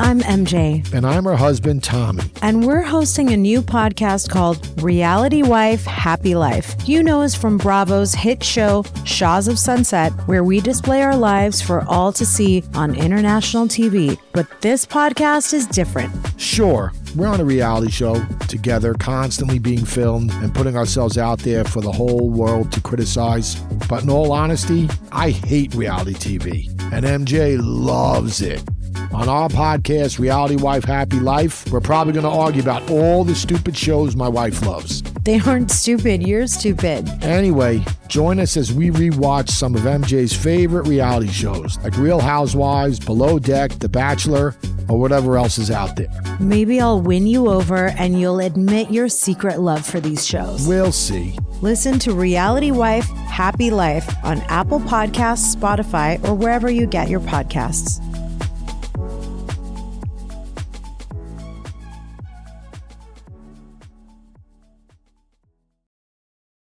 I'm MJ. And I'm her husband, Tommy. And we're hosting a new podcast called Reality Wife, Happy Life. You know us from Bravo's hit show, Shahs of Sunset, where we display our lives for all to see on international TV. But this podcast is different. Sure, we're on a reality show together, constantly being filmed and putting ourselves out there for the whole world to criticize. But in all honesty, I hate reality TV, and MJ loves it. On our podcast, Reality Wife Happy Life, we're probably going to argue about all the stupid shows my wife loves. They aren't stupid, you're stupid. Anyway, join us as we rewatch some of MJ's favorite reality shows, like Real Housewives, Below Deck, The Bachelor, or whatever else is out there. Maybe I'll win you over and you'll admit your secret love for these shows. We'll see. Listen to Reality Wife Happy Life on Apple Podcasts, Spotify, or wherever you get your podcasts.